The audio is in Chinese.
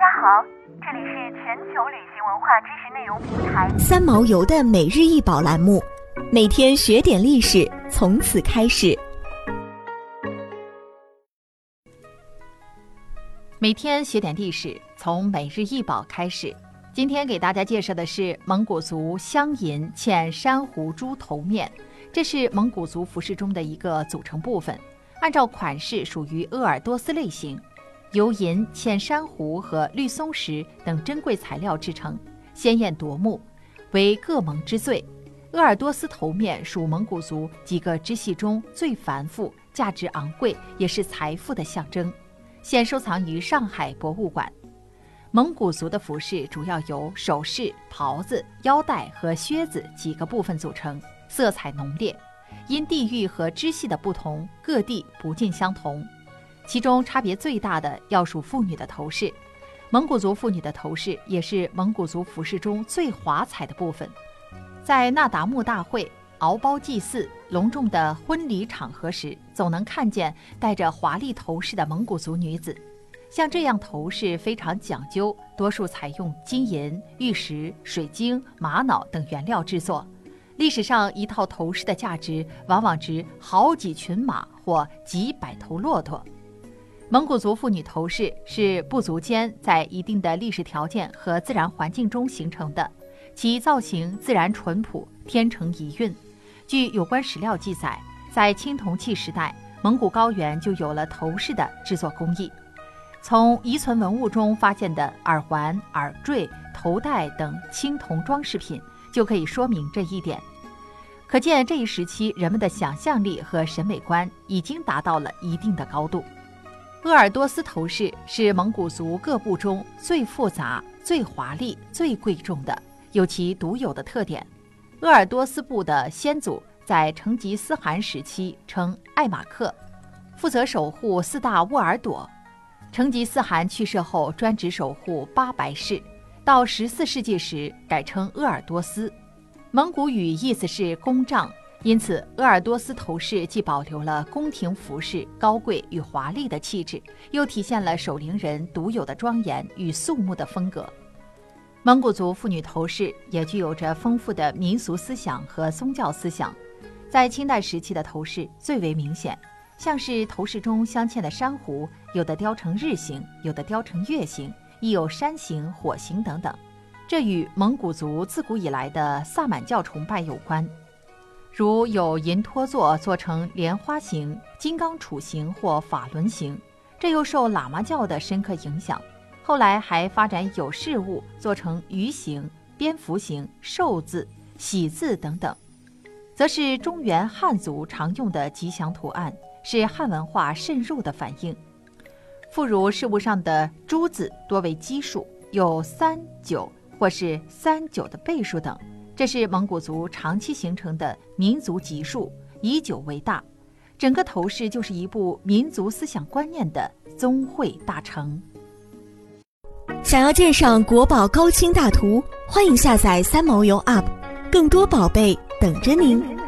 家好，这里是全球旅行文化知识内容平台三毛游的每日一宝栏目，每天学点历史，从此开始。每天学点历史，从每日一宝开始。今天给大家介绍的是蒙古族镶银嵌珊瑚珠头面，这是蒙古族服饰中的一个组成部分，按照款式属于鄂尔多斯类型。由银嵌珊瑚和绿松石等珍贵材料制成，鲜艳夺目，为各盟之最。鄂尔多斯头面属蒙古族几个支系中最繁复、价值昂贵，也是财富的象征，现收藏于上海博物馆。蒙古族的服饰主要由首饰、袍子、腰带和靴子几个部分组成，色彩浓烈，因地域和支系的不同，各地不尽相同。其中差别最大的要数妇女的头饰，蒙古族妇女的头饰也是蒙古族服饰中最华彩的部分。在那达慕大会、敖包祭祀、隆重的婚礼场合时，总能看见戴着华丽头饰的蒙古族女子。像这样头饰非常讲究，多数采用金银、玉石、水晶、玛瑙等原料制作。历史上，一套头饰的价值往往值好几群马或几百头骆驼。蒙古族妇女头饰是部族间在一定的历史条件和自然环境中形成的，其造型自然淳朴，天成遗韵。据有关史料记载，在青铜器时代，蒙古高原就有了头饰的制作工艺。从遗存文物中发现的耳环、耳坠、头带等青铜装饰品就可以说明这一点。可见这一时期人们的想象力和审美观已经达到了一定的高度。鄂尔多斯头饰是蒙古族各部中最复杂、最华丽、最贵重的，有其独有的特点。鄂尔多斯部的先祖在成吉思汗时期称艾马克，负责守护四大沃尔朵。成吉思汗去世后，专职守护八白氏，到十四世纪时改称鄂尔多斯，蒙古语意思是公帐。因此，鄂尔多斯头饰既保留了宫廷服饰高贵与华丽的气质，又体现了守陵人独有的庄严与肃穆的风格。蒙古族妇女头饰也具有着丰富的民俗思想和宗教思想。在清代时期的头饰最为明显，像是头饰中镶嵌的珊瑚，有的雕成日形，有的雕成月形，亦有山形、火形等等。这与蒙古族自古以来的萨满教崇拜有关。如有银托座做成莲花形、金刚杵形或法轮形，这又受喇嘛教的深刻影响。后来还发展有饰物做成鱼形、蝙蝠形、寿字、喜字等等，则是中原汉族常用的吉祥图案，是汉文化渗入的反应。妇孺饰物上的珠子多为奇数，有三九或是三九的倍数等。这是蒙古族长期形成的民族集数，以九为大，整个头饰就是一部民族思想观念的宗会大成。想要鉴赏国宝高清大图，欢迎下载三毛游 App，更多宝贝等着您。